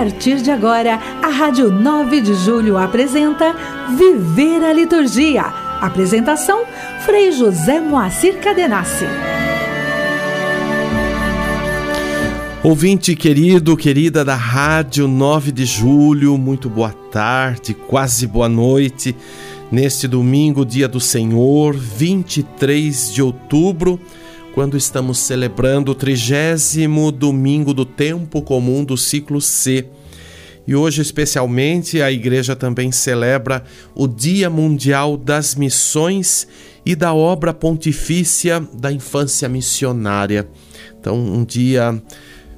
partir de agora, a Rádio 9 de Julho apresenta Viver a Liturgia. Apresentação: Frei José Moacir Cadenassi. Ouvinte querido, querida da Rádio 9 de Julho, muito boa tarde, quase boa noite. Neste domingo, dia do Senhor, 23 de outubro, quando estamos celebrando o trigésimo domingo do tempo comum do ciclo C. E hoje, especialmente, a igreja também celebra o Dia Mundial das Missões e da obra pontifícia da infância missionária. Então, um dia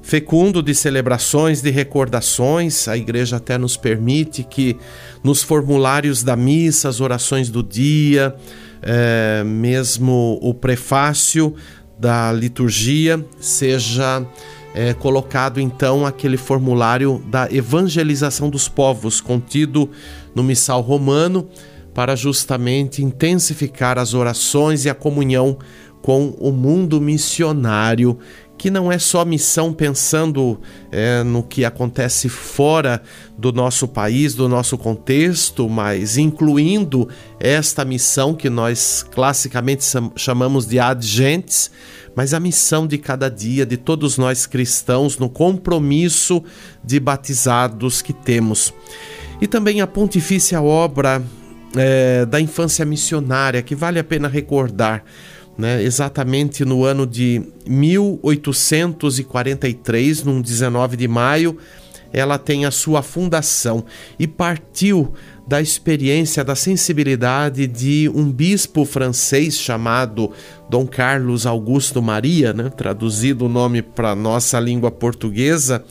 fecundo de celebrações, de recordações. A igreja até nos permite que nos formulários da missa, as orações do dia, é, mesmo o prefácio da liturgia, seja é, colocado então aquele formulário da evangelização dos povos contido no missal romano para justamente intensificar as orações e a comunhão com o mundo missionário que não é só missão pensando é, no que acontece fora do nosso país, do nosso contexto, mas incluindo esta missão que nós classicamente chamamos de adgentes, mas a missão de cada dia, de todos nós cristãos, no compromisso de batizados que temos. E também a pontifícia obra é, da infância missionária, que vale a pena recordar né, exatamente no ano de 1843, num 19 de maio, ela tem a sua fundação e partiu da experiência, da sensibilidade de um bispo francês chamado Dom Carlos Augusto Maria, né, traduzido o nome para nossa língua portuguesa,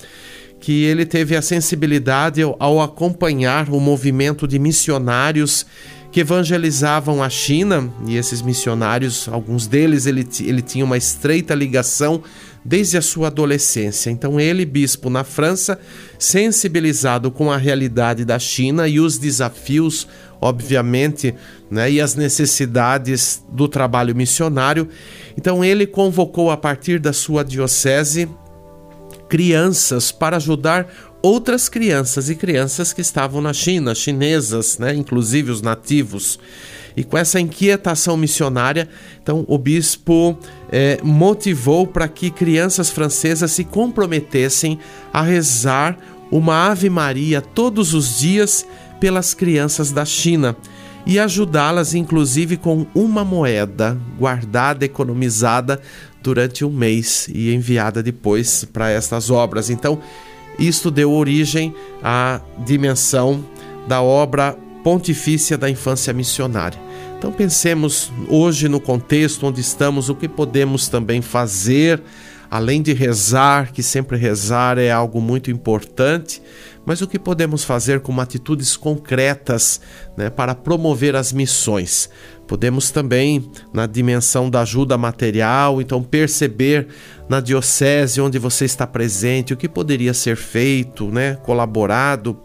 que ele teve a sensibilidade ao acompanhar o movimento de missionários que evangelizavam a China, e esses missionários, alguns deles, ele, ele tinha uma estreita ligação desde a sua adolescência. Então, ele, bispo na França, sensibilizado com a realidade da China e os desafios, obviamente, né, e as necessidades do trabalho missionário, então ele convocou a partir da sua diocese crianças para ajudar outras crianças e crianças que estavam na China, chinesas, né, inclusive os nativos. E com essa inquietação missionária, então o bispo é, motivou para que crianças francesas se comprometessem a rezar uma Ave Maria todos os dias pelas crianças da China e ajudá-las, inclusive, com uma moeda guardada, economizada durante um mês e enviada depois para estas obras. Então, isto deu origem à dimensão da obra pontifícia da infância missionária. Então pensemos hoje no contexto onde estamos, o que podemos também fazer, além de rezar, que sempre rezar é algo muito importante, mas o que podemos fazer com atitudes concretas né, para promover as missões. Podemos também, na dimensão da ajuda material, então perceber na diocese onde você está presente o que poderia ser feito, né, colaborado,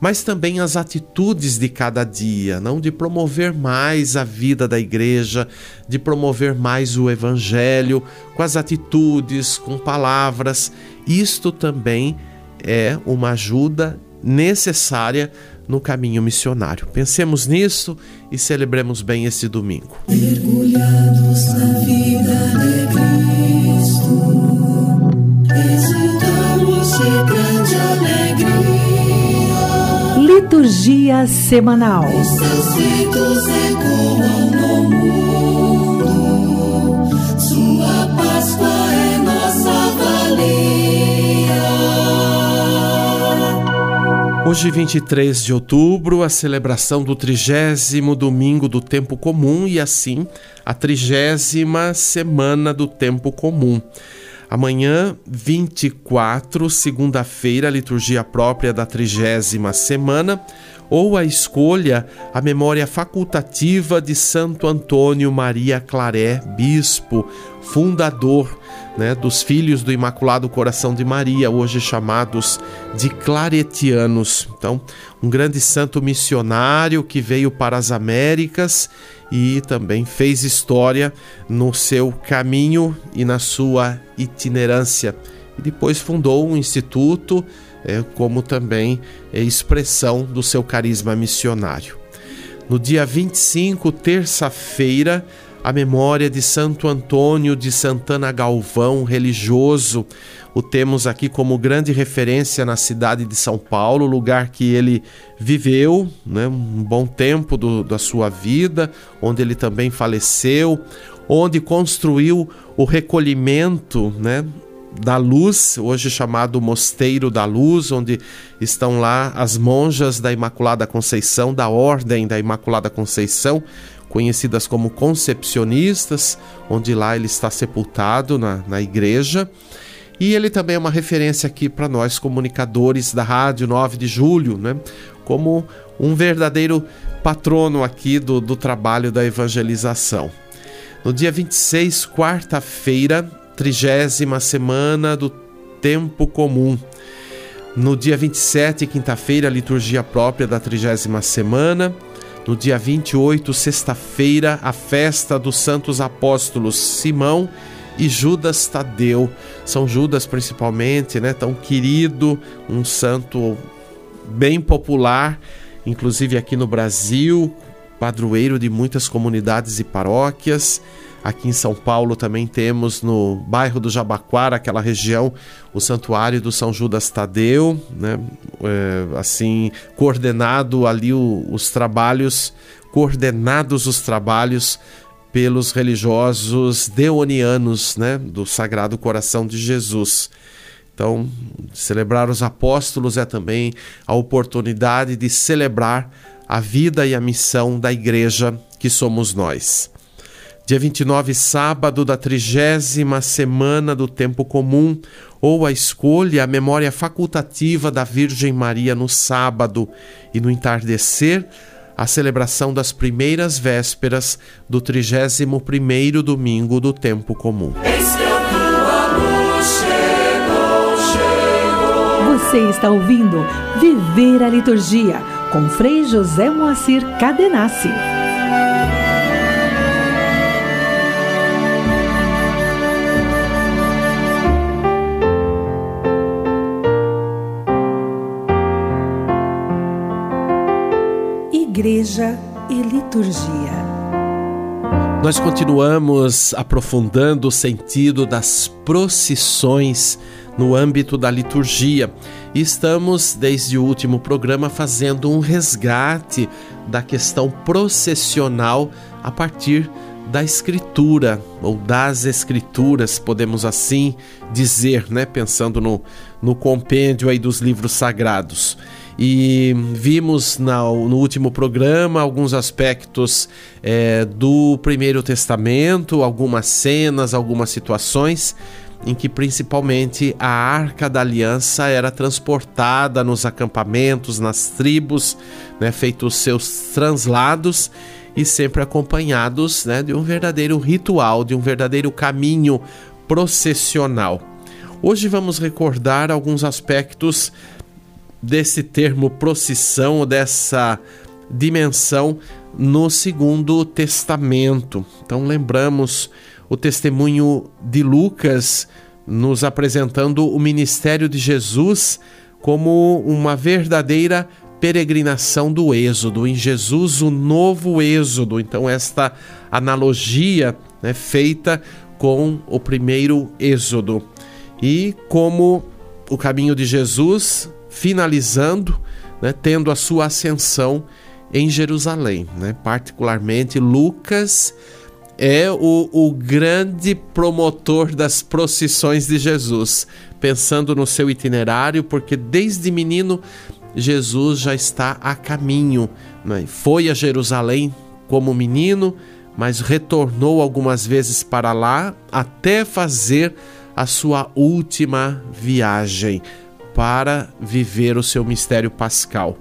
mas também as atitudes de cada dia, não de promover mais a vida da igreja, de promover mais o evangelho com as atitudes, com palavras. Isto também é uma ajuda necessária no caminho missionário. Pensemos nisso e celebremos bem esse domingo. Mergulhados na vida de Cristo, exultamos de grande alegria. Liturgia semanal. Os seus feitos ecoam no mundo, Hoje, 23 de outubro, a celebração do trigésimo domingo do tempo comum e assim a trigésima semana do tempo comum. Amanhã, 24, segunda-feira, a liturgia própria da trigésima semana, ou a escolha, a memória facultativa de Santo Antônio Maria Claré, bispo, fundador né, dos filhos do Imaculado Coração de Maria, hoje chamados de claretianos. Então, um grande santo missionário que veio para as Américas e também fez história no seu caminho e na sua itinerância. E depois fundou um instituto, é, como também é, expressão do seu carisma missionário. No dia 25, terça-feira, a memória de Santo Antônio de Santana Galvão, religioso, o temos aqui como grande referência na cidade de São Paulo, lugar que ele viveu né, um bom tempo do, da sua vida, onde ele também faleceu, onde construiu o recolhimento né, da Luz, hoje chamado Mosteiro da Luz, onde estão lá as monjas da Imaculada Conceição, da Ordem da Imaculada Conceição, conhecidas como concepcionistas, onde lá ele está sepultado na, na igreja. E ele também é uma referência aqui para nós, comunicadores da Rádio 9 de Julho, né? como um verdadeiro patrono aqui do, do trabalho da evangelização. No dia 26, quarta-feira, trigésima semana do tempo comum. No dia 27, quinta-feira, liturgia própria da trigésima semana. No dia 28, sexta-feira, a festa dos santos apóstolos Simão e Judas Tadeu. São Judas principalmente, né, tão querido, um santo bem popular, inclusive aqui no Brasil, padroeiro de muitas comunidades e paróquias. Aqui em São Paulo também temos no bairro do Jabaquara, aquela região, o santuário do São Judas Tadeu, né? É, assim, coordenado ali o, os trabalhos, coordenados os trabalhos pelos religiosos deonianos, né, do Sagrado Coração de Jesus. Então, celebrar os apóstolos é também a oportunidade de celebrar a vida e a missão da igreja que somos nós. Dia 29, sábado da trigésima semana do tempo comum, ou a escolha, a memória facultativa da Virgem Maria no sábado e no entardecer, a celebração das primeiras vésperas do 31º domingo do tempo comum. Você está ouvindo Viver a Liturgia com Frei José Moacir Cadenassi. Igreja e Liturgia. Nós continuamos aprofundando o sentido das procissões no âmbito da liturgia e estamos, desde o último programa, fazendo um resgate da questão processional a partir da escritura ou das escrituras, podemos assim dizer, né? Pensando no, no compêndio aí dos livros sagrados e vimos na, no último programa alguns aspectos é, do Primeiro Testamento, algumas cenas, algumas situações em que principalmente a Arca da Aliança era transportada nos acampamentos, nas tribos, né, feitos seus translados e sempre acompanhados né, de um verdadeiro ritual, de um verdadeiro caminho processional. Hoje vamos recordar alguns aspectos desse termo procissão, dessa dimensão no Segundo Testamento. Então lembramos o testemunho de Lucas nos apresentando o ministério de Jesus como uma verdadeira peregrinação do Êxodo, em Jesus o novo Êxodo. Então, esta analogia né, feita com o primeiro Êxodo. E como o caminho de Jesus finalizando, né, tendo a sua ascensão em Jerusalém. Né? Particularmente, Lucas é o, o grande promotor das procissões de Jesus, pensando no seu itinerário, porque desde menino Jesus já está a caminho. Né? Foi a Jerusalém como menino, mas retornou algumas vezes para lá até fazer a sua última viagem para viver o seu mistério pascal.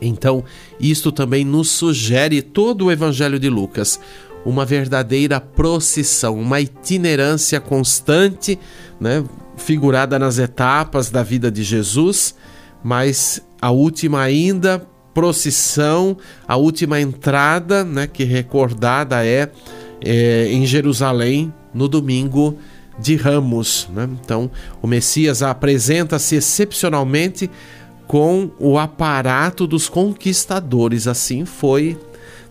Então, isto também nos sugere todo o Evangelho de Lucas, uma verdadeira procissão, uma itinerância constante, né, figurada nas etapas da vida de Jesus, mas a última ainda procissão, a última entrada, né, que recordada é, é em Jerusalém no domingo de Ramos. Né? Então, o Messias apresenta-se excepcionalmente com o aparato dos conquistadores. Assim foi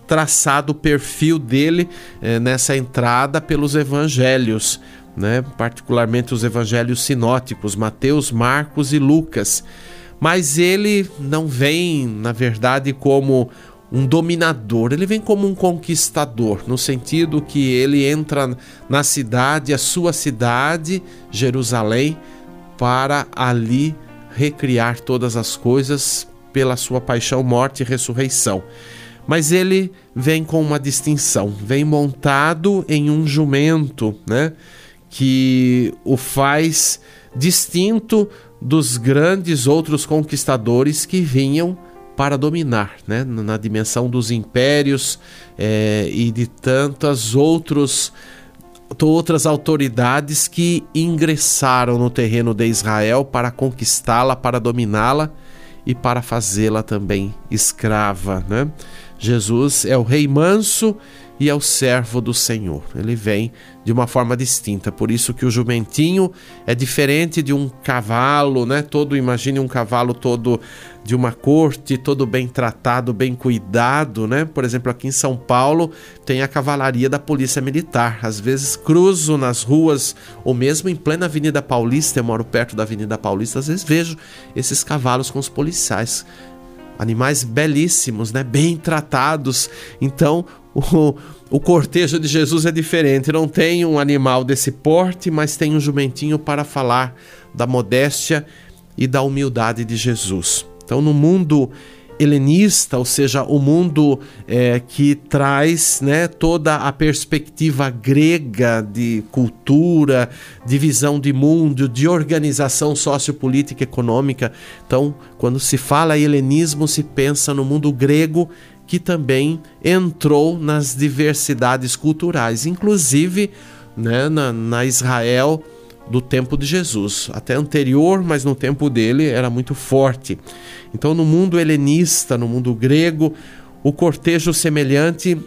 traçado o perfil dele eh, nessa entrada pelos evangelhos, né? particularmente os evangelhos sinóticos, Mateus, Marcos e Lucas. Mas ele não vem, na verdade, como um dominador, ele vem como um conquistador, no sentido que ele entra na cidade, a sua cidade, Jerusalém, para ali recriar todas as coisas pela sua paixão, morte e ressurreição. Mas ele vem com uma distinção, vem montado em um jumento, né, que o faz distinto dos grandes outros conquistadores que vinham para dominar, né? na dimensão dos impérios é, e de tantas outros, outras autoridades que ingressaram no terreno de Israel para conquistá-la, para dominá-la e para fazê-la também escrava. Né? Jesus é o rei manso e é o servo do Senhor. Ele vem de uma forma distinta. Por isso que o jumentinho é diferente de um cavalo, né? Todo, imagine um cavalo todo de uma corte, todo bem tratado, bem cuidado, né? Por exemplo, aqui em São Paulo tem a cavalaria da Polícia Militar. Às vezes cruzo nas ruas ou mesmo em plena Avenida Paulista, eu moro perto da Avenida Paulista, às vezes vejo esses cavalos com os policiais animais belíssimos, né? bem tratados. Então, o, o cortejo de Jesus é diferente. Não tem um animal desse porte, mas tem um jumentinho para falar da modéstia e da humildade de Jesus. Então, no mundo helenista, ou seja, o mundo é, que traz né, toda a perspectiva grega de cultura, de visão de mundo, de organização sociopolítica e econômica. Então, quando se fala helenismo, se pensa no mundo grego que também entrou nas diversidades culturais, inclusive né, na, na Israel do tempo de Jesus, até anterior, mas no tempo dele era muito forte. Então, no mundo helenista, no mundo grego, o cortejo semelhante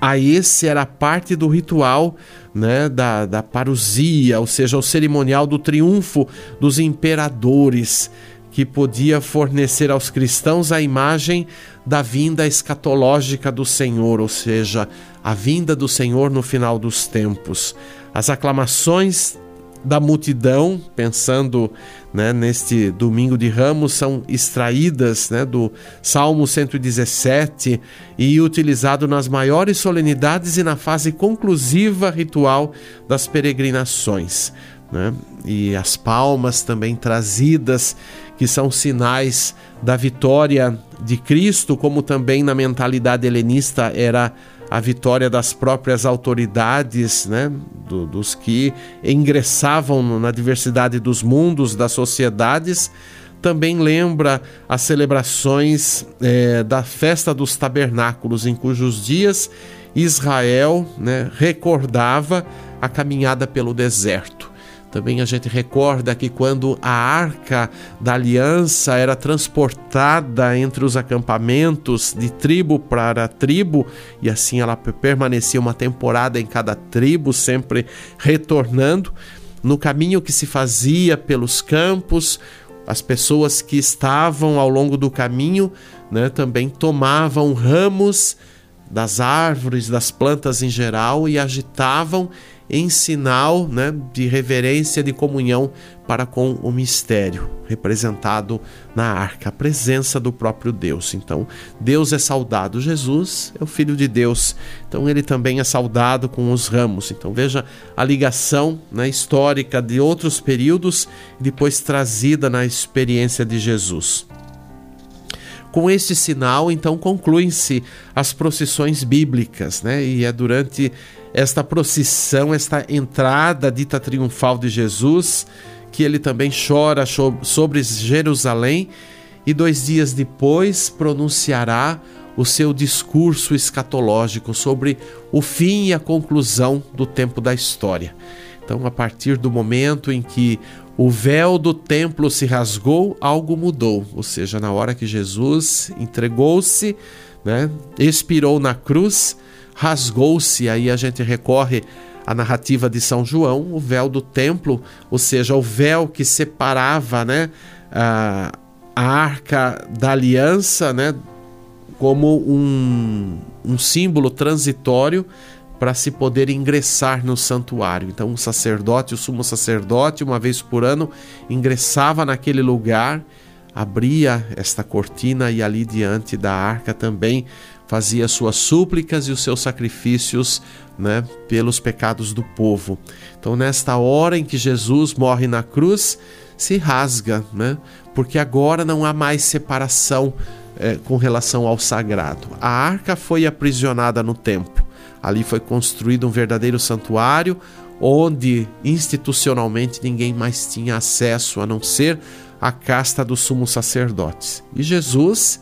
a esse era parte do ritual né, da, da parousia, ou seja, o cerimonial do triunfo dos imperadores que podia fornecer aos cristãos a imagem da vinda escatológica do Senhor, ou seja, a vinda do Senhor no final dos tempos. As aclamações da multidão, pensando né, neste domingo de ramos, são extraídas né, do Salmo 117 e utilizado nas maiores solenidades e na fase conclusiva ritual das peregrinações. Né? E as palmas também trazidas que são sinais da vitória de Cristo, como também na mentalidade helenista era a vitória das próprias autoridades, né, do, dos que ingressavam na diversidade dos mundos, das sociedades. Também lembra as celebrações é, da festa dos tabernáculos, em cujos dias Israel né, recordava a caminhada pelo deserto. Também a gente recorda que quando a arca da aliança era transportada entre os acampamentos de tribo para tribo, e assim ela permanecia uma temporada em cada tribo, sempre retornando, no caminho que se fazia pelos campos, as pessoas que estavam ao longo do caminho né, também tomavam ramos das árvores, das plantas em geral e agitavam em sinal né, de reverência, de comunhão para com o mistério representado na arca, a presença do próprio Deus. Então, Deus é saudado, Jesus é o Filho de Deus, então ele também é saudado com os ramos. Então, veja a ligação né, histórica de outros períodos depois trazida na experiência de Jesus. Com este sinal, então, concluem-se as procissões bíblicas, né? E é durante esta procissão, esta entrada dita triunfal de Jesus, que ele também chora sobre Jerusalém e dois dias depois pronunciará o seu discurso escatológico sobre o fim e a conclusão do tempo da história. Então, a partir do momento em que o véu do templo se rasgou, algo mudou. Ou seja, na hora que Jesus entregou-se, né, expirou na cruz, rasgou-se. Aí a gente recorre à narrativa de São João, o véu do templo, ou seja, o véu que separava né, a, a arca da aliança, né, como um, um símbolo transitório para se poder ingressar no santuário. Então, o sacerdote, o sumo sacerdote, uma vez por ano, ingressava naquele lugar, abria esta cortina e ali diante da arca também fazia suas súplicas e os seus sacrifícios né, pelos pecados do povo. Então, nesta hora em que Jesus morre na cruz, se rasga, né, porque agora não há mais separação é, com relação ao sagrado. A arca foi aprisionada no templo Ali foi construído um verdadeiro santuário onde institucionalmente ninguém mais tinha acesso a não ser a casta dos sumos sacerdotes. E Jesus,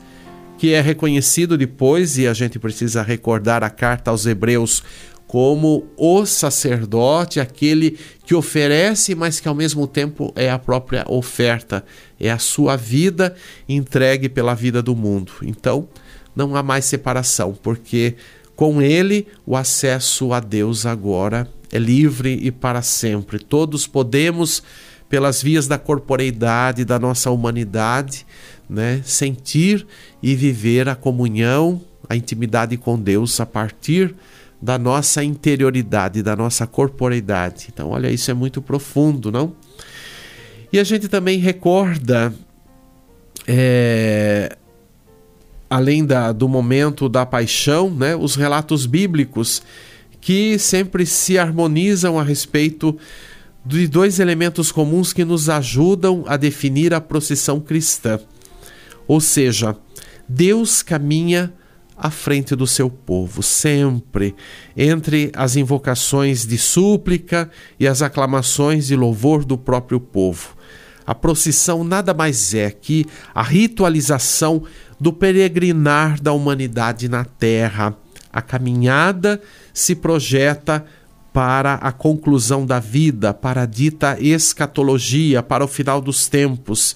que é reconhecido depois, e a gente precisa recordar a carta aos Hebreus como o sacerdote, aquele que oferece, mas que ao mesmo tempo é a própria oferta, é a sua vida entregue pela vida do mundo. Então, não há mais separação, porque com ele, o acesso a Deus agora é livre e para sempre. Todos podemos, pelas vias da corporeidade, da nossa humanidade, né, sentir e viver a comunhão, a intimidade com Deus a partir da nossa interioridade, da nossa corporeidade. Então, olha, isso é muito profundo, não? E a gente também recorda é, além da, do momento da paixão, né, os relatos bíblicos que sempre se harmonizam a respeito de dois elementos comuns que nos ajudam a definir a procissão cristã. Ou seja, Deus caminha à frente do seu povo, sempre entre as invocações de súplica e as aclamações de louvor do próprio povo. A procissão nada mais é que a ritualização do peregrinar da humanidade na Terra. A caminhada se projeta para a conclusão da vida, para a dita escatologia, para o final dos tempos,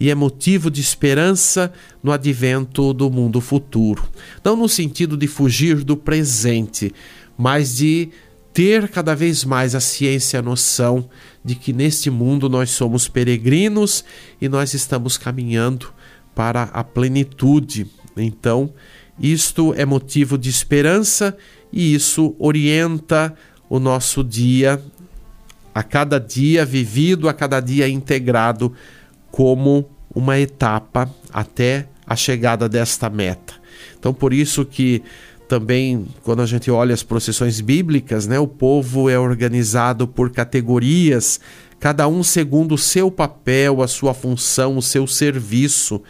e é motivo de esperança no advento do mundo futuro. Não no sentido de fugir do presente, mas de ter cada vez mais a ciência, a noção de que neste mundo nós somos peregrinos e nós estamos caminhando para a plenitude. Então, isto é motivo de esperança e isso orienta o nosso dia, a cada dia vivido, a cada dia integrado como uma etapa até a chegada desta meta. Então, por isso que também quando a gente olha as procissões bíblicas, né, o povo é organizado por categorias, cada um segundo o seu papel, a sua função, o seu serviço.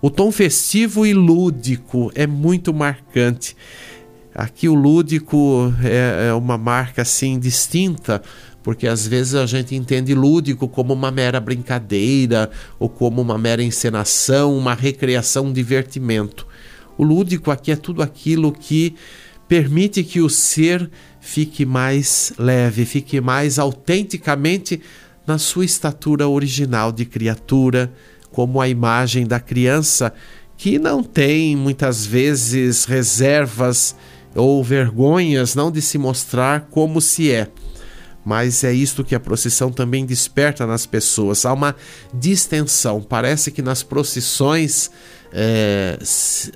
O tom festivo e lúdico é muito marcante. Aqui o lúdico é, é uma marca assim distinta, porque às vezes a gente entende lúdico como uma mera brincadeira ou como uma mera encenação, uma recreação, um divertimento. O lúdico aqui é tudo aquilo que permite que o ser fique mais leve, fique mais autenticamente na sua estatura original de criatura, como a imagem da criança que não tem muitas vezes reservas ou vergonhas não de se mostrar como se é. Mas é isto que a procissão também desperta nas pessoas. Há uma distensão. Parece que nas procissões é,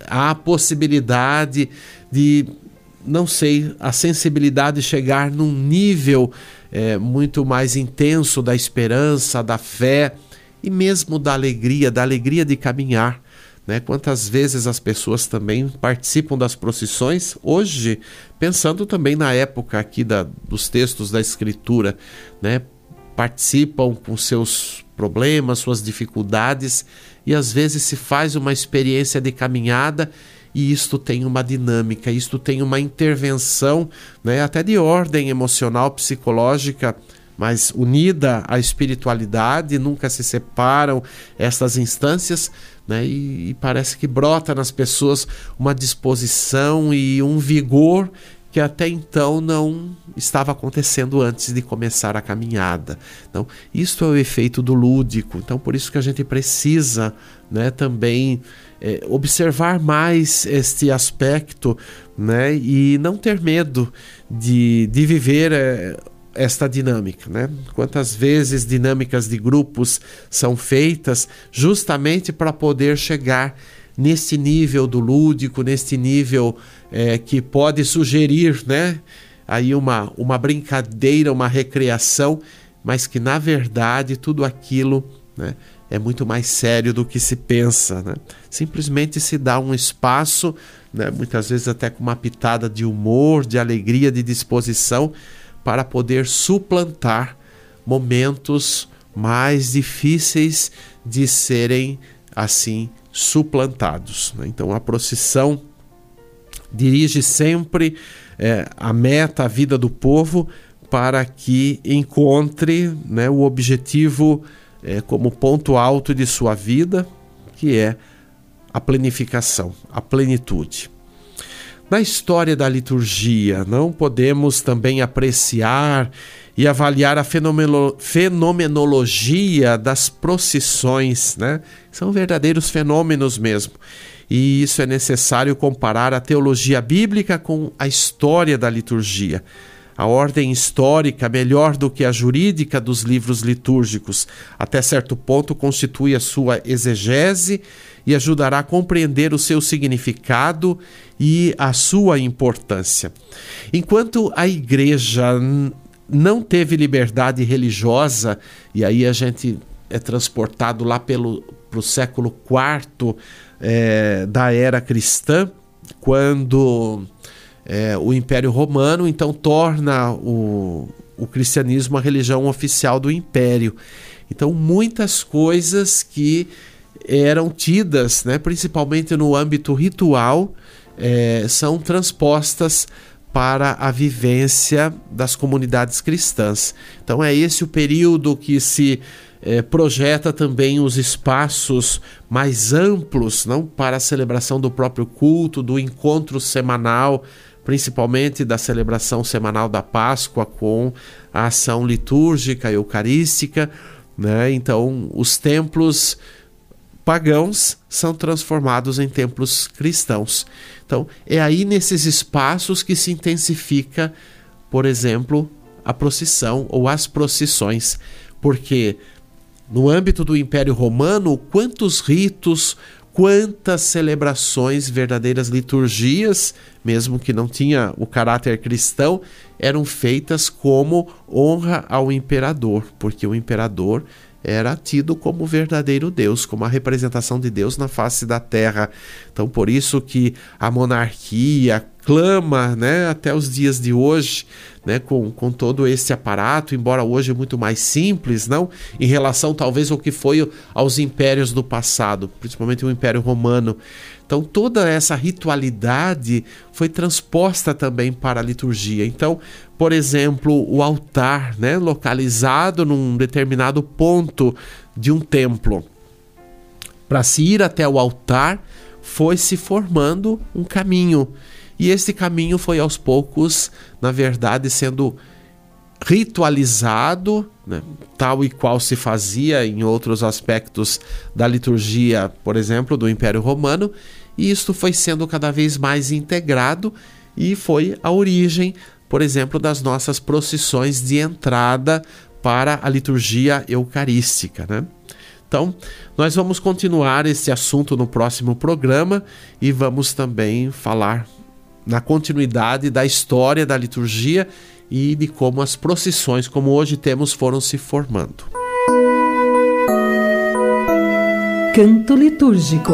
há a possibilidade de, não sei, a sensibilidade chegar num nível é, muito mais intenso da esperança, da fé e mesmo da alegria, da alegria de caminhar. Né? Quantas vezes as pessoas também participam das procissões, hoje, pensando também na época aqui da, dos textos da Escritura, né? participam com seus problemas, suas dificuldades e às vezes se faz uma experiência de caminhada e isto tem uma dinâmica, isto tem uma intervenção, né, até de ordem emocional, psicológica, mas unida à espiritualidade, nunca se separam essas instâncias, né, e, e parece que brota nas pessoas uma disposição e um vigor que até então não estava acontecendo antes de começar a caminhada. Então, isso é o efeito do lúdico. Então, por isso que a gente precisa né, também é, observar mais este aspecto né, e não ter medo de, de viver. É, esta dinâmica, né? Quantas vezes dinâmicas de grupos são feitas justamente para poder chegar nesse nível do lúdico, nesse nível é, que pode sugerir, né? Aí uma, uma brincadeira, uma recreação, mas que na verdade tudo aquilo né, é muito mais sério do que se pensa. Né? Simplesmente se dá um espaço, né, muitas vezes até com uma pitada de humor, de alegria, de disposição, para poder suplantar momentos mais difíceis de serem assim suplantados. Né? Então a procissão dirige sempre é, a meta, a vida do povo, para que encontre né, o objetivo é, como ponto alto de sua vida, que é a planificação, a plenitude. Na história da liturgia, não podemos também apreciar e avaliar a fenomenologia das procissões, né? São verdadeiros fenômenos mesmo. E isso é necessário comparar a teologia bíblica com a história da liturgia. A ordem histórica, melhor do que a jurídica dos livros litúrgicos, até certo ponto constitui a sua exegese e ajudará a compreender o seu significado e a sua importância. Enquanto a igreja não teve liberdade religiosa, e aí a gente é transportado lá pelo pro século IV é, da era cristã, quando é, o Império Romano então torna o, o cristianismo a religião oficial do Império. Então, muitas coisas que eram tidas, né, principalmente no âmbito ritual, é, são transpostas para a vivência das comunidades cristãs. Então é esse o período que se é, projeta também os espaços mais amplos, não para a celebração do próprio culto, do encontro semanal, principalmente da celebração semanal da Páscoa com a ação litúrgica eucarística, né? Então os templos pagãos são transformados em templos cristãos. Então, é aí nesses espaços que se intensifica, por exemplo, a procissão ou as procissões, porque no âmbito do Império Romano, quantos ritos, quantas celebrações, verdadeiras liturgias, mesmo que não tinha o caráter cristão, eram feitas como honra ao imperador, porque o imperador era tido como verdadeiro Deus, como a representação de Deus na face da terra. Então, por isso que a monarquia clama, né, até os dias de hoje, né, com, com todo esse aparato, embora hoje muito mais simples, não, em relação talvez ao que foi aos impérios do passado, principalmente o Império Romano. Então toda essa ritualidade foi transposta também para a liturgia. Então, por exemplo, o altar, né, localizado num determinado ponto de um templo. Para se ir até o altar, foi se formando um caminho. E esse caminho foi aos poucos, na verdade, sendo ritualizado, né, tal e qual se fazia em outros aspectos da liturgia, por exemplo, do Império Romano, e isto foi sendo cada vez mais integrado e foi a origem, por exemplo, das nossas procissões de entrada para a liturgia eucarística, né? Então, nós vamos continuar esse assunto no próximo programa e vamos também falar na continuidade da história da liturgia e de como as procissões, como hoje temos, foram se formando. Canto litúrgico.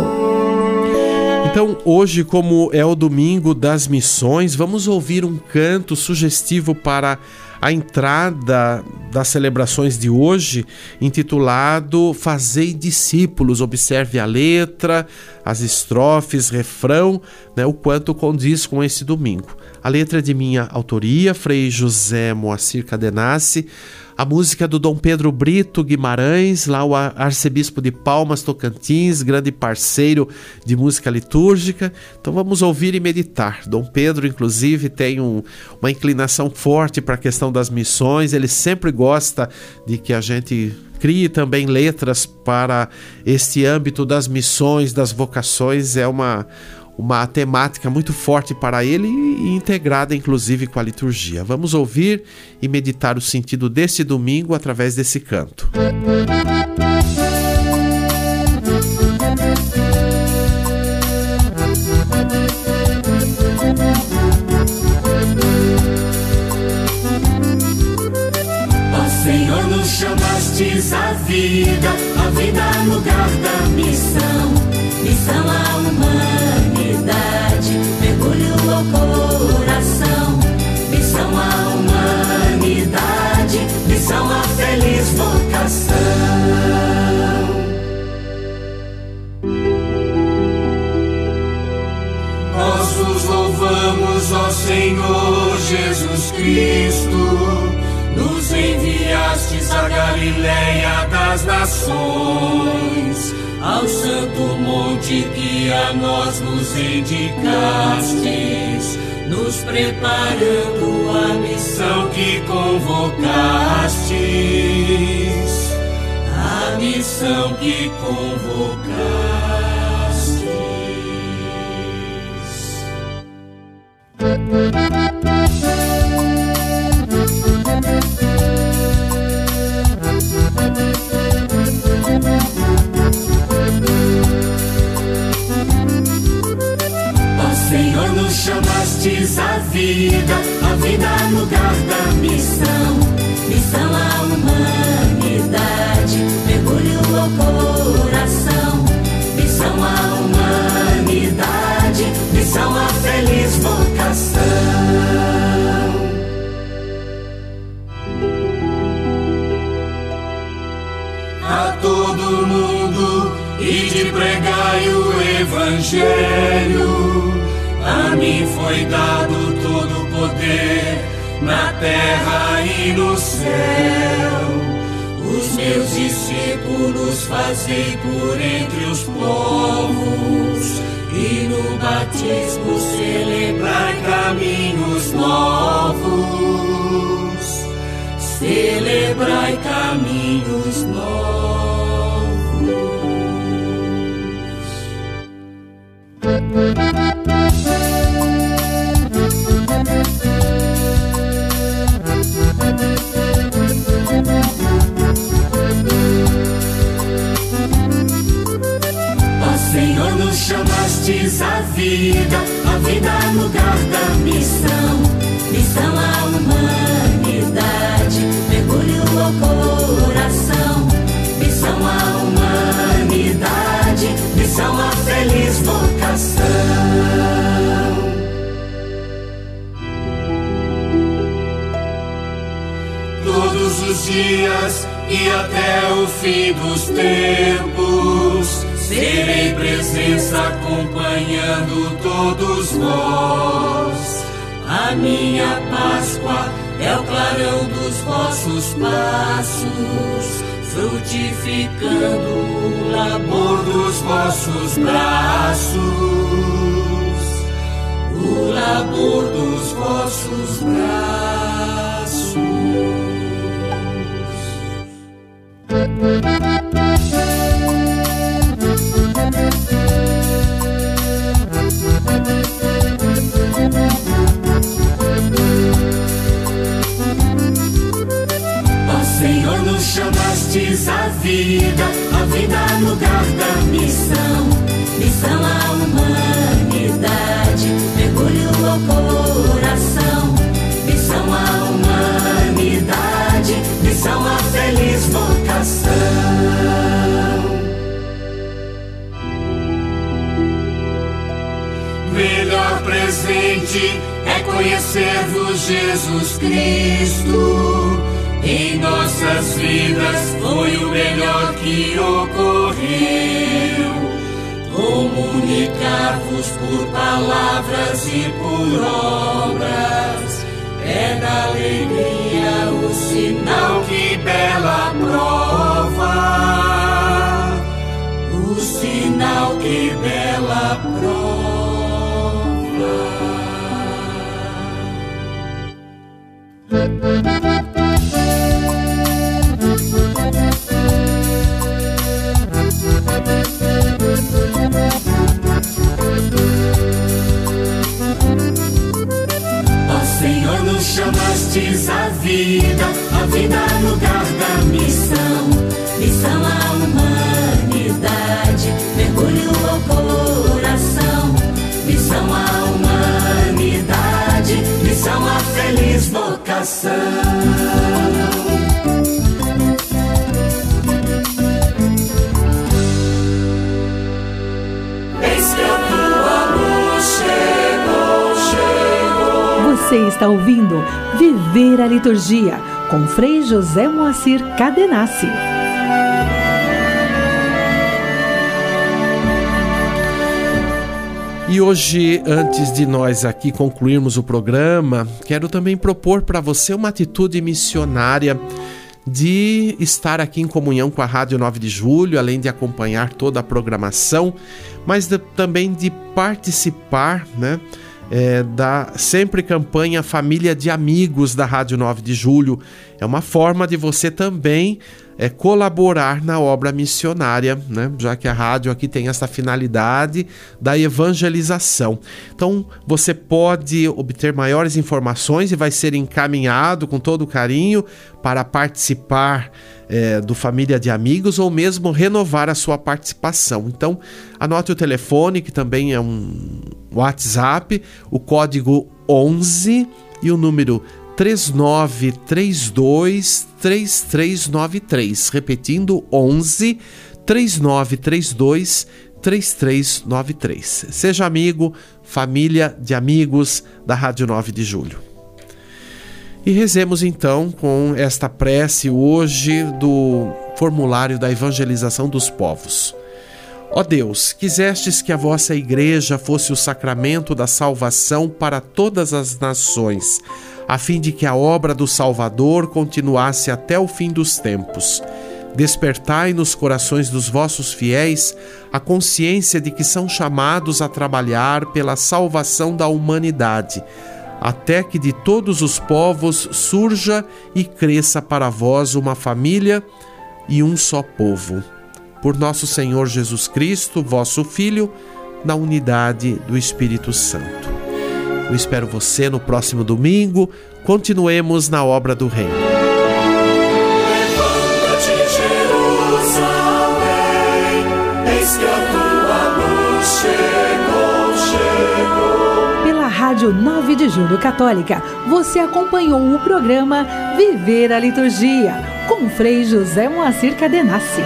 Então, hoje, como é o domingo das missões, vamos ouvir um canto sugestivo para a entrada das celebrações de hoje, intitulado Fazei discípulos. Observe a letra, as estrofes, refrão, né, o quanto condiz com esse domingo. A letra é de minha autoria, Frei José Moacir Cadenassi. a música do Dom Pedro Brito Guimarães, lá o arcebispo de Palmas Tocantins, grande parceiro de música litúrgica. Então vamos ouvir e meditar. Dom Pedro, inclusive, tem um, uma inclinação forte para a questão das missões, ele sempre gosta de que a gente crie também letras para este âmbito das missões, das vocações, é uma uma temática muito forte para ele e integrada inclusive com a liturgia. Vamos ouvir e meditar o sentido desse domingo através desse canto. Chamastes a vida, a vida no lugar da missão, missão mergulho ao coração, missão à humanidade, missão à feliz vocação. Nós os louvamos, ó Senhor Jesus Cristo, nos enviastes a Galileia das nações, ao santo monte que a nós nos indicastes, nos preparando a missão que convocastes, a missão que convocastes. Vida, a vida no lugar da missão, missão à humanidade, mergulho ao coração, missão à humanidade, missão à feliz vocação. a todo mundo e de pregai o evangelho. A mim foi dado poder na terra e no céu. Os meus discípulos fazei por entre os povos e no batismo celebrai caminhos novos celebrai caminhos novos. Chamastes a vida, a vida no lugar da missão, missão à humanidade, mergulho ao coração, missão à humanidade, missão à feliz vocação. todos os dias e até o fim dos tempos. Serei presença acompanhando todos vós. A minha Páscoa é o clarão dos vossos passos, frutificando o labor dos vossos braços. O labor dos vossos braços. Senhor, nos chamastes a vida, a vida no lugar da missão, missão à humanidade, mergulho ao coração, missão à humanidade, missão à feliz vocação. Melhor presente é conhecer-vos, Jesus Cristo. Em nossas vidas foi o melhor que ocorreu. Comunicar-vos por palavras e por obras É da alegria o sinal que bela prova. O sinal que bela prova. Viver a Liturgia com Frei José Moacir Cadenassi. E hoje, antes de nós aqui concluirmos o programa, quero também propor para você uma atitude missionária de estar aqui em comunhão com a Rádio 9 de Julho, além de acompanhar toda a programação, mas de, também de participar, né? É, da sempre campanha Família de Amigos da Rádio 9 de Julho. É uma forma de você também é, colaborar na obra missionária, né? já que a rádio aqui tem essa finalidade da evangelização. Então você pode obter maiores informações e vai ser encaminhado com todo carinho para participar é, do Família de Amigos ou mesmo renovar a sua participação. Então, anote o telefone, que também é um WhatsApp, o código 11 e o número 3932 3393. Repetindo, 11 3932 3393. Seja amigo, família de amigos da Rádio 9 de Julho. E rezemos então com esta prece hoje do formulário da evangelização dos povos. Ó Deus, quisestes que a vossa igreja fosse o sacramento da salvação para todas as nações, a fim de que a obra do Salvador continuasse até o fim dos tempos. Despertai nos corações dos vossos fiéis a consciência de que são chamados a trabalhar pela salvação da humanidade até que de todos os povos surja e cresça para vós uma família e um só povo. Por nosso Senhor Jesus Cristo, vosso Filho, na unidade do Espírito Santo. Eu espero você no próximo domingo. Continuemos na obra do Reino. Rádio 9 de Julho Católica, você acompanhou o programa Viver a Liturgia, com Frei José Moacir Cadenassi.